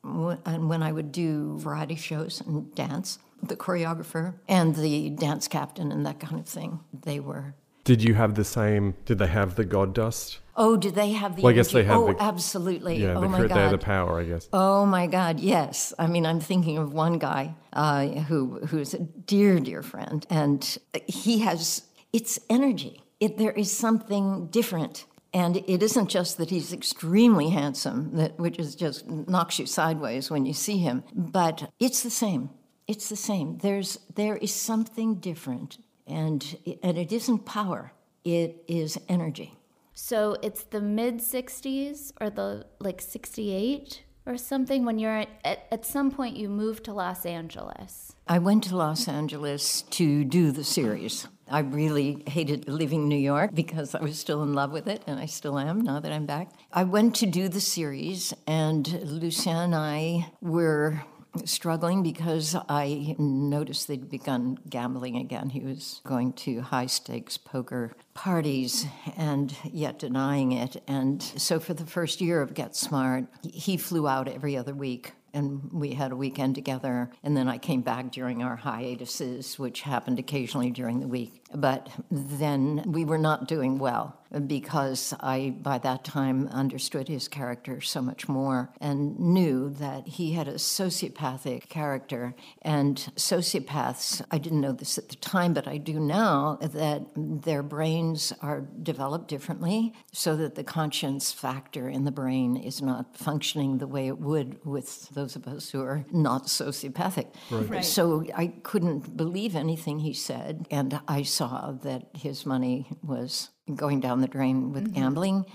Speaker 2: and when I would do variety shows and dance, the choreographer and the dance captain and that kind of thing, they were.
Speaker 1: Did you have the same? Did they have the god dust?
Speaker 2: Oh, did they have the
Speaker 1: Well, I guess
Speaker 2: energy?
Speaker 1: they have
Speaker 2: Oh,
Speaker 1: the-
Speaker 2: absolutely.
Speaker 1: Yeah,
Speaker 2: oh,
Speaker 1: the,
Speaker 2: my
Speaker 1: cre- they have the power, I guess.
Speaker 2: Oh my God, yes. I mean, I'm thinking of one guy uh, who who's a dear, dear friend, and he has it's energy. It, there is something different, and it isn't just that he's extremely handsome, that which is just knocks you sideways when you see him, but it's the same. It's the same. There's there is something different, and and it isn't power. It is energy.
Speaker 3: So it's the mid 60s or the like 68 or something when you're at, at, at some point you moved to Los Angeles.
Speaker 2: I went to Los Angeles to do the series. I really hated leaving New York because I was still in love with it, and I still am now that I'm back. I went to do the series, and Lucien and I were struggling because I noticed they'd begun gambling again. He was going to high stakes poker parties and yet denying it. And so for the first year of Get Smart, he flew out every other week and we had a weekend together. And then I came back during our hiatuses, which happened occasionally during the week. But then we were not doing well because I, by that time, understood his character so much more and knew that he had a sociopathic character. And sociopaths, I didn't know this at the time, but I do now, that their brains are developed differently so that the conscience factor in the brain is not functioning the way it would with those of us who are not sociopathic.
Speaker 3: Right.
Speaker 2: So I couldn't believe anything he said, and I saw that his money was going down the drain with gambling.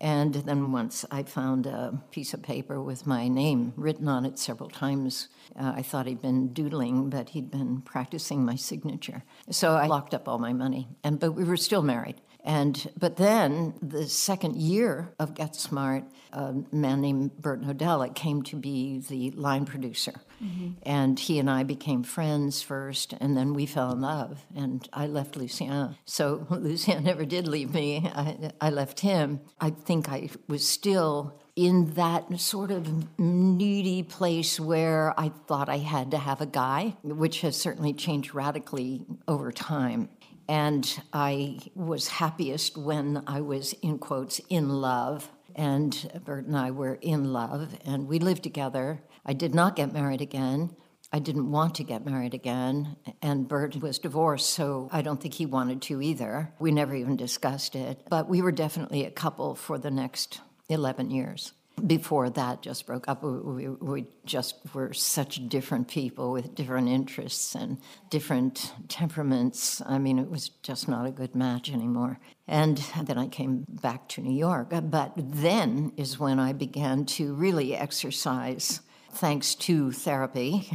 Speaker 2: And then once I found a piece of paper with my name written on it several times, uh, I thought he'd been doodling, but he'd been practicing my signature. So I locked up all my money, and but we were still married. And but then the second year of Get Smart, a man named Burt Nodella came to be the line producer, mm-hmm. and he and I became friends first, and then we fell in love. And I left Lucien, so Lucien never did leave me. I, I left him. I think I was still in that sort of needy place where I thought I had to have a guy, which has certainly changed radically over time. And I was happiest when I was, in quotes, in love. And Burt and I were in love, and we lived together. I did not get married again. I didn't want to get married again. And Burt was divorced, so I don't think he wanted to either. We never even discussed it. But we were definitely a couple for the next 11 years. Before that just broke up, we, we, just were such different people with different interests and different temperaments. I mean, it was just not a good match anymore. And then I came back to New York. But then is when I began to really exercise, thanks to therapy.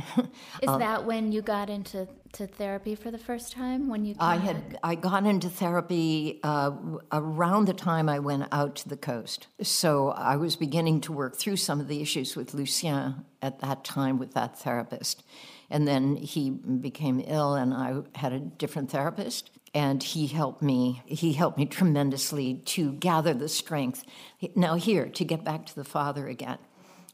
Speaker 3: Is that when you got into to therapy for the first time? When you
Speaker 2: I had
Speaker 3: back?
Speaker 2: I got into therapy uh, around the time I went out to the coast. So I was beginning to work through some of the issues with Lucien at that time with that therapist. And then he became ill, and I had a different therapist. and he helped me he helped me tremendously to gather the strength now here to get back to the father again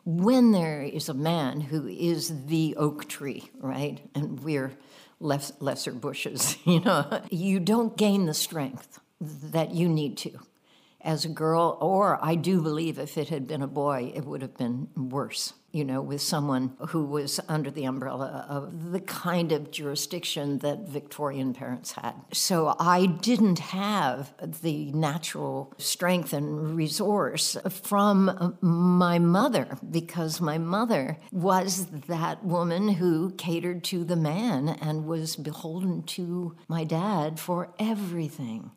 Speaker 2: when there is a man who is the oak tree right? And we're less, lesser bushes you know? You don't gain the strength that you need to as a girl or i do believe if it had been a boy it would have been worse you know, with someone who was under the umbrella of the kind of jurisdiction that Victorian parents had. So I didn't have the natural strength and resource from my mother because my mother was that woman who catered to the man and was beholden to my dad for everything.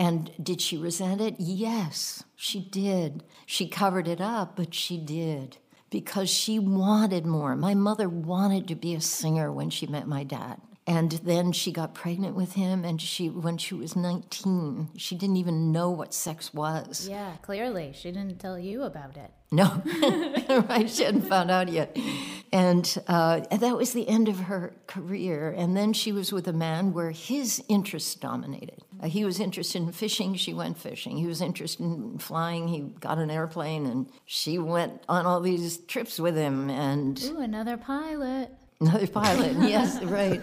Speaker 2: And did she resent it? Yes, she did. She covered it up, but she did because she wanted more. My mother wanted to be a singer when she met my dad. And then she got pregnant with him, and she, when she was 19, she didn't even know what sex was.
Speaker 3: Yeah, clearly. She didn't tell you about it.
Speaker 2: No, right? She hadn't found out yet. And uh, that was the end of her career. And then she was with a man where his interests dominated. Uh, he was interested in fishing, she went fishing. He was interested in flying, he got an airplane, and she went on all these trips with him. And
Speaker 3: Ooh, another pilot.
Speaker 2: Another pilot, yes, right.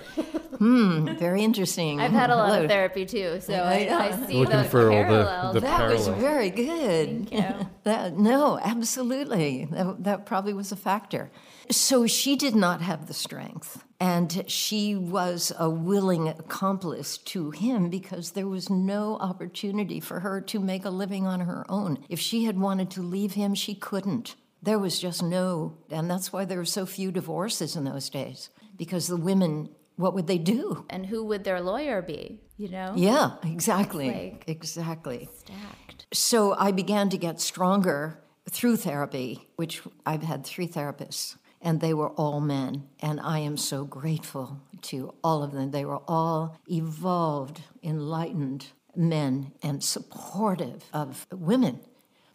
Speaker 2: Hmm, very interesting.
Speaker 3: I've had a lot Hello. of therapy too, so I, I see
Speaker 1: Looking
Speaker 3: the
Speaker 1: for
Speaker 3: parallels.
Speaker 1: all the, the
Speaker 2: that
Speaker 1: parallels.
Speaker 2: was very good.
Speaker 3: Thank you.
Speaker 2: that, no, absolutely. That, that probably was a factor. So she did not have the strength, and she was a willing accomplice to him because there was no opportunity for her to make a living on her own. If she had wanted to leave him, she couldn't. There was just no, and that's why there were so few divorces in those days, because the women, what would they do?
Speaker 3: And who would their lawyer be, you know?
Speaker 2: Yeah, exactly.
Speaker 3: Like
Speaker 2: exactly.
Speaker 3: Stacked.
Speaker 2: So I began to get stronger through therapy, which I've had three therapists, and they were all men. And I am so grateful to all of them. They were all evolved, enlightened men and supportive of women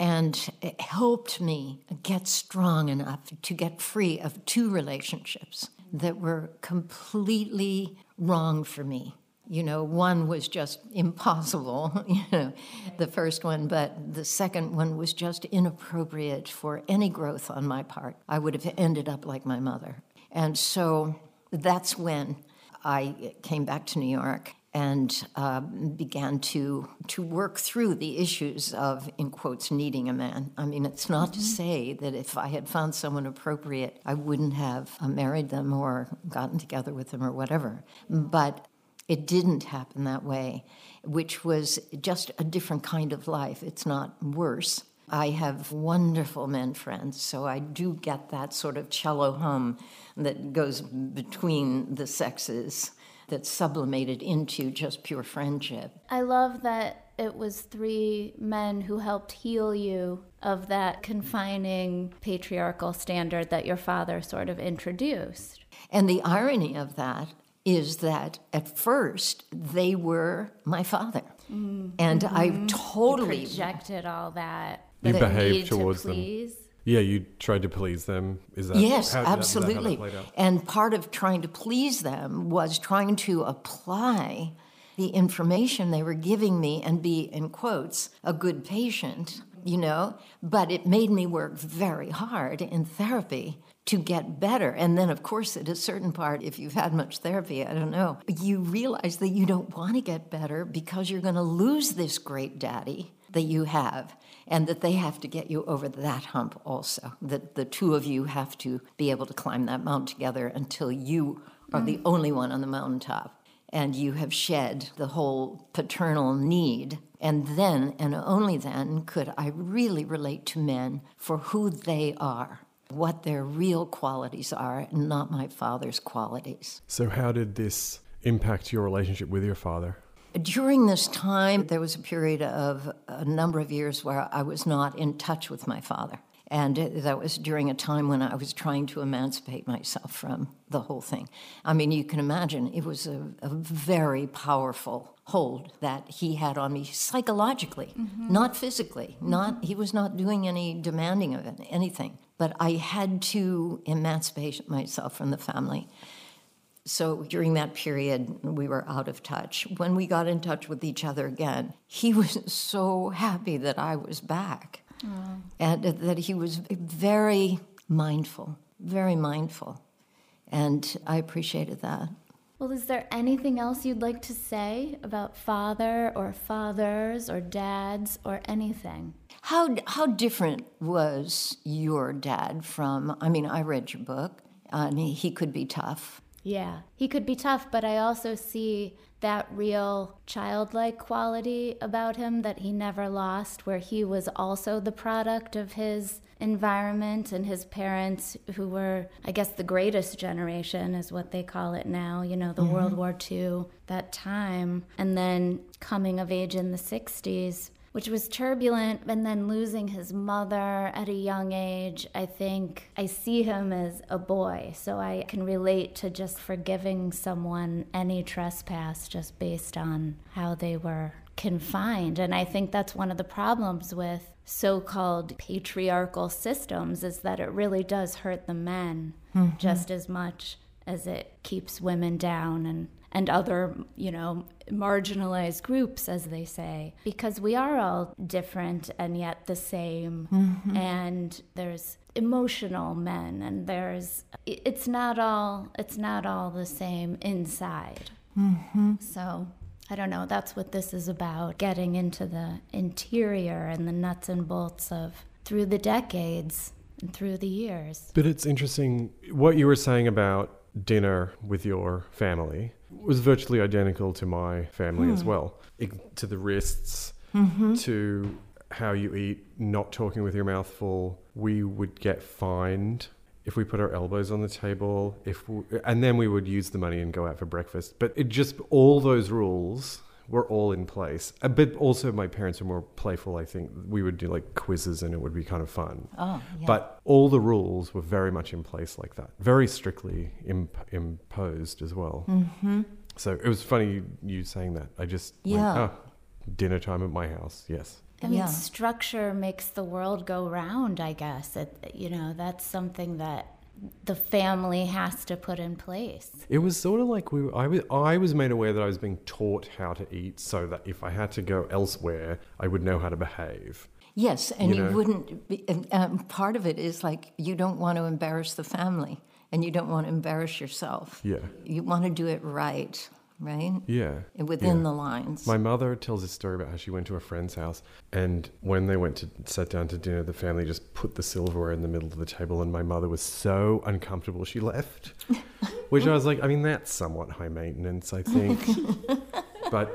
Speaker 2: and it helped me get strong enough to get free of two relationships that were completely wrong for me. You know, one was just impossible, you know, the first one, but the second one was just inappropriate for any growth on my part. I would have ended up like my mother. And so that's when I came back to New York and uh, began to to work through the issues of in quotes needing a man. I mean, it's not mm-hmm. to say that if I had found someone appropriate, I wouldn't have uh, married them or gotten together with them or whatever. But it didn't happen that way, which was just a different kind of life. It's not worse. I have wonderful men friends, so I do get that sort of cello hum that goes between the sexes that sublimated into just pure friendship.
Speaker 3: I love that it was three men who helped heal you of that confining patriarchal standard that your father sort of introduced.
Speaker 2: And the irony of that is that at first they were my father. Mm-hmm. And I totally
Speaker 3: you projected all that.
Speaker 1: You behaved towards
Speaker 3: to
Speaker 1: them. Yeah, you tried to please them. Is that
Speaker 2: yes,
Speaker 1: how,
Speaker 2: absolutely?
Speaker 1: That
Speaker 2: and part of trying to please them was trying to apply the information they were giving me and be, in quotes, a good patient. You know, but it made me work very hard in therapy to get better. And then, of course, at a certain part, if you've had much therapy, I don't know, you realize that you don't want to get better because you're going to lose this great daddy that you have and that they have to get you over that hump also. That the two of you have to be able to climb that mountain together until you are mm. the only one on the mountaintop and you have shed the whole paternal need. And then, and only then, could I really relate to men for who they are, what their real qualities are, not my father's qualities.
Speaker 1: So, how did this impact your relationship with your father?
Speaker 2: During this time, there was a period of a number of years where I was not in touch with my father. And that was during a time when I was trying to emancipate myself from the whole thing. I mean, you can imagine it was a, a very powerful hold that he had on me psychologically, mm-hmm. not physically. Mm-hmm. Not he was not doing any demanding of it, anything. But I had to emancipate myself from the family So during that period, we were out of touch. When we got in touch with each other again, he was so happy that I was back. And that he was very mindful, very mindful. And I appreciated that.
Speaker 3: Well, is there anything else you'd like to say about father or fathers or dads or anything?
Speaker 2: How, how different was your dad from? I mean, I read your book, and he, he could be tough.
Speaker 3: Yeah, he could be tough, but I also see that real childlike quality about him that he never lost, where he was also the product of his environment and his parents, who were, I guess, the greatest generation, is what they call it now, you know, the mm-hmm. World War II, that time, and then coming of age in the 60s which was turbulent, and then losing his mother at a young age. I think I see him as a boy, so I can relate to just forgiving someone any trespass just based on how they were confined. And I think that's one of the problems with so called patriarchal systems is that it really does hurt the men mm-hmm. just as much as it keeps women down and and other, you know, marginalized groups, as they say, because we are all different and yet the same. Mm-hmm. And there's emotional men, and there's it's not all it's not all the same inside. Mm-hmm. So I don't know. That's what this is about: getting into the interior and the nuts and bolts of through the decades and through the years.
Speaker 1: But it's interesting what you were saying about dinner with your family was virtually identical to my family hmm. as well. It, to the wrists, mm-hmm. to how you eat, not talking with your mouth full. We would get fined if we put our elbows on the table. If we, and then we would use the money and go out for breakfast. But it just all those rules were all in place. Uh, but also, my parents were more playful. I think we would do like quizzes, and it would be kind of fun.
Speaker 2: Oh,
Speaker 1: yeah. But all the rules were very much in place like that, very strictly imp- imposed as well. Mm-hmm. So it was funny you saying that. I just
Speaker 2: yeah. Went, oh,
Speaker 1: dinner time at my house. Yes.
Speaker 3: I mean, yeah. structure makes the world go round. I guess it, you know that's something that the family has to put in place.
Speaker 1: It was sort of like we. I was. I was made aware that I was being taught how to eat, so that if I had to go elsewhere, I would know how to behave.
Speaker 2: Yes, and you, know? you wouldn't. Be, um, part of it is like you don't want to embarrass the family, and you don't want to embarrass yourself.
Speaker 1: Yeah,
Speaker 2: you want to do it right right?
Speaker 1: Yeah.
Speaker 2: Within
Speaker 1: yeah.
Speaker 2: the lines.
Speaker 1: My mother tells a story about how she went to a friend's house, and when they went to sat down to dinner, the family just put the silverware in the middle of the table, and my mother was so uncomfortable she left. Which I was like, I mean, that's somewhat high maintenance, I think. but,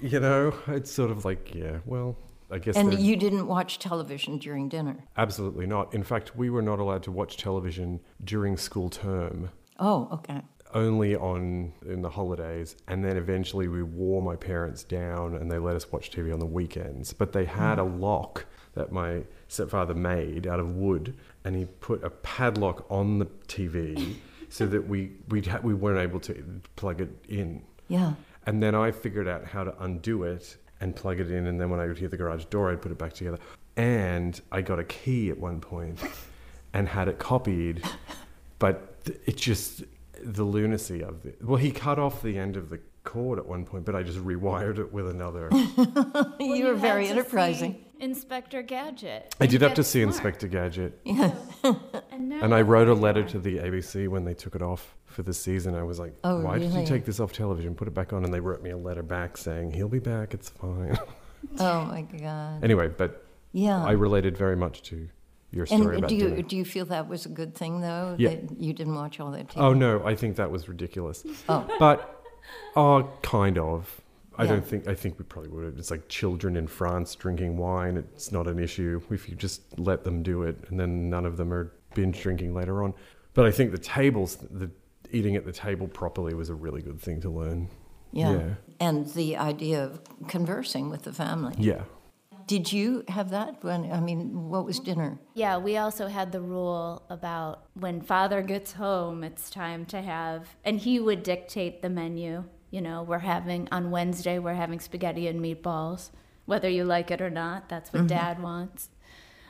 Speaker 1: you know, it's sort of like, yeah, well, I guess.
Speaker 2: And you didn't watch television during dinner?
Speaker 1: Absolutely not. In fact, we were not allowed to watch television during school term.
Speaker 2: Oh, okay
Speaker 1: only on in the holidays and then eventually we wore my parents down and they let us watch TV on the weekends. But they had a lock that my stepfather made out of wood and he put a padlock on the TV so that we we ha- we weren't able to plug it in.
Speaker 2: Yeah.
Speaker 1: And then I figured out how to undo it and plug it in and then when I would hear the garage door I'd put it back together. And I got a key at one point and had it copied but it just the lunacy of it. Well, he cut off the end of the cord at one point, but I just rewired it with another.
Speaker 2: well, you, you were very enterprising.
Speaker 3: Inspector Gadget.
Speaker 1: I did have to see smart. Inspector Gadget.
Speaker 2: Yeah.
Speaker 1: and, and, I wrote a letter to the ABC when they took it off for the season. I was like, oh, why really? did you take this off television? Put it back on. And they wrote me a letter back saying, he'll be back. It's fine.
Speaker 2: oh, my God.
Speaker 1: Anyway, but yeah, I related very much to your story
Speaker 2: and
Speaker 1: about
Speaker 2: do you
Speaker 1: dinner.
Speaker 2: do you feel that was a good thing though
Speaker 1: yeah.
Speaker 2: that you didn't watch all that oh, TV?
Speaker 1: Oh no, I think that was ridiculous.
Speaker 2: oh,
Speaker 1: but oh, kind of. I yeah. don't think I think we probably would have. It's like children in France drinking wine. It's not an issue if you just let them do it, and then none of them are binge drinking later on. But I think the tables, the eating at the table properly, was a really good thing to learn.
Speaker 2: Yeah. yeah. And the idea of conversing with the family.
Speaker 1: Yeah.
Speaker 2: Did you have that? When I mean, what was dinner?
Speaker 3: Yeah, we also had the rule about when father gets home, it's time to have, and he would dictate the menu. You know, we're having on Wednesday, we're having spaghetti and meatballs, whether you like it or not. That's what mm-hmm. dad wants.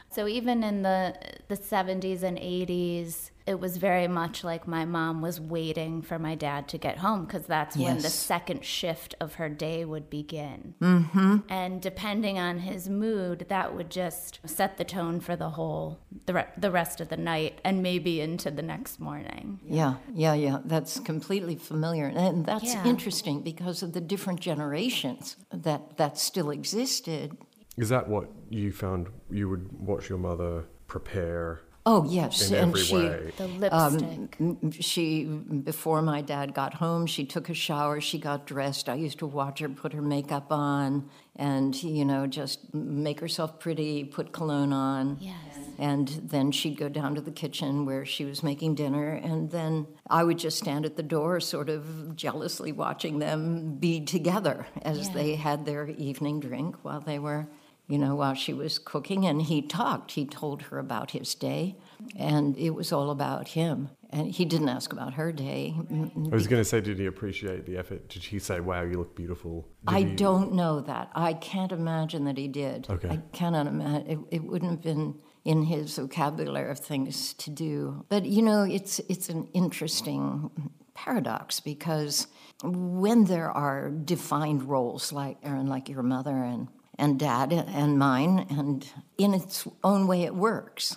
Speaker 3: So even in the the 70s and 80s, it was very much like my mom was waiting for my dad to get home because that's when the second shift of her day would begin. Mm-hmm. And depending on his mood, that would just set the tone for the whole, the, re- the rest of the night and maybe into the next morning.
Speaker 2: Yeah, yeah, yeah. That's completely familiar. And that's
Speaker 3: Yeah.
Speaker 2: interesting because of the different generations that that still existed.
Speaker 1: Is that what you found you would watch your mother prepare
Speaker 2: Oh, yes.
Speaker 1: in
Speaker 2: and
Speaker 1: every
Speaker 2: she,
Speaker 1: way?
Speaker 3: The lipstick.
Speaker 2: Um, she before my dad got home she took a shower she got dressed i used to watch her put her makeup on and you know just make herself pretty put cologne on
Speaker 3: yes.
Speaker 2: and then she'd go down to the kitchen where she was making dinner and then i would just stand at the door sort of jealously watching them be together as
Speaker 3: Yeah.
Speaker 2: they had their evening drink while they were you know, while she was cooking, and he talked. He told her about his day, and it was all about him. And he didn't ask about her day.
Speaker 1: I was going to say, did he appreciate the effort? Did he say, "Wow, you look beautiful"? Did
Speaker 2: I
Speaker 1: he-
Speaker 2: don't know that. I can't imagine that he did.
Speaker 1: Okay.
Speaker 2: I cannot imagine. It, it wouldn't have been in his vocabulary of things to do. But you know, it's it's an interesting paradox because when there are defined roles like Erin, like your mother and and dad and mine, and in its own way it works.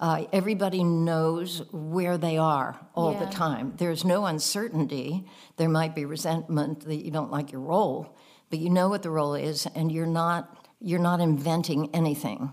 Speaker 2: Uh, everybody knows where they are all the time. There's no uncertainty. There might be resentment that you don't like your role, but you know what the role is, and you're not you're not inventing anything.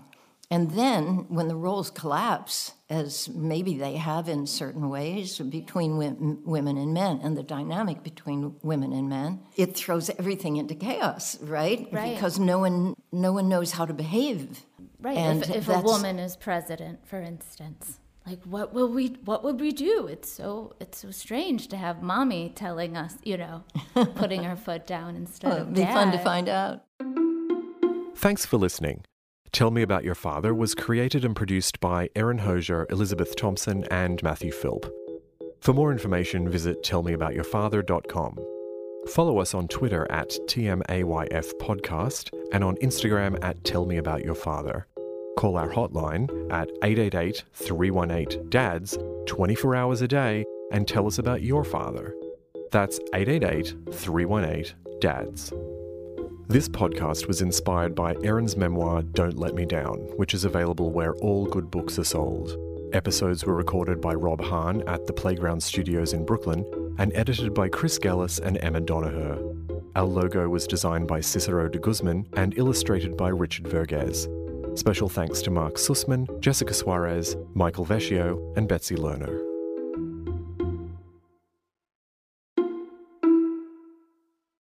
Speaker 2: And then when the roles collapse, as maybe they have in certain ways between wo- women and men, and the dynamic between women and men, it throws everything into chaos, right?
Speaker 3: Right.
Speaker 2: Because no one no one knows how to behave.
Speaker 3: Right.
Speaker 2: And
Speaker 3: if if a woman is president, for instance, like what will we what would we do? It's so it's so strange to have mommy telling us, you know, putting her foot down instead
Speaker 2: Well,
Speaker 3: of
Speaker 2: it'd be fun to find out.
Speaker 1: Thanks for listening. Tell Me About Your Father was created and produced by Erin Hosier, Elizabeth Thompson, and Matthew Philp. For more information, visit tellmeaboutyourfather.com. Follow us on Twitter at TMAYF Podcast and on Instagram at Tell Me About Your Father. Call our hotline at 888 318 DADS 24 hours a day and tell us about your father. That's 888 318 DADS. This podcast was inspired by Erin's memoir Don't Let Me Down, which is available where all good books are sold. Episodes were recorded by Rob Hahn at the Playground Studios in Brooklyn and edited by Chris Gellis and Emma Donaher. Our logo was designed by Cicero de Guzman and illustrated by Richard Verges. Special thanks to Mark Sussman, Jessica Suarez, Michael Vecchio, and Betsy Lerner.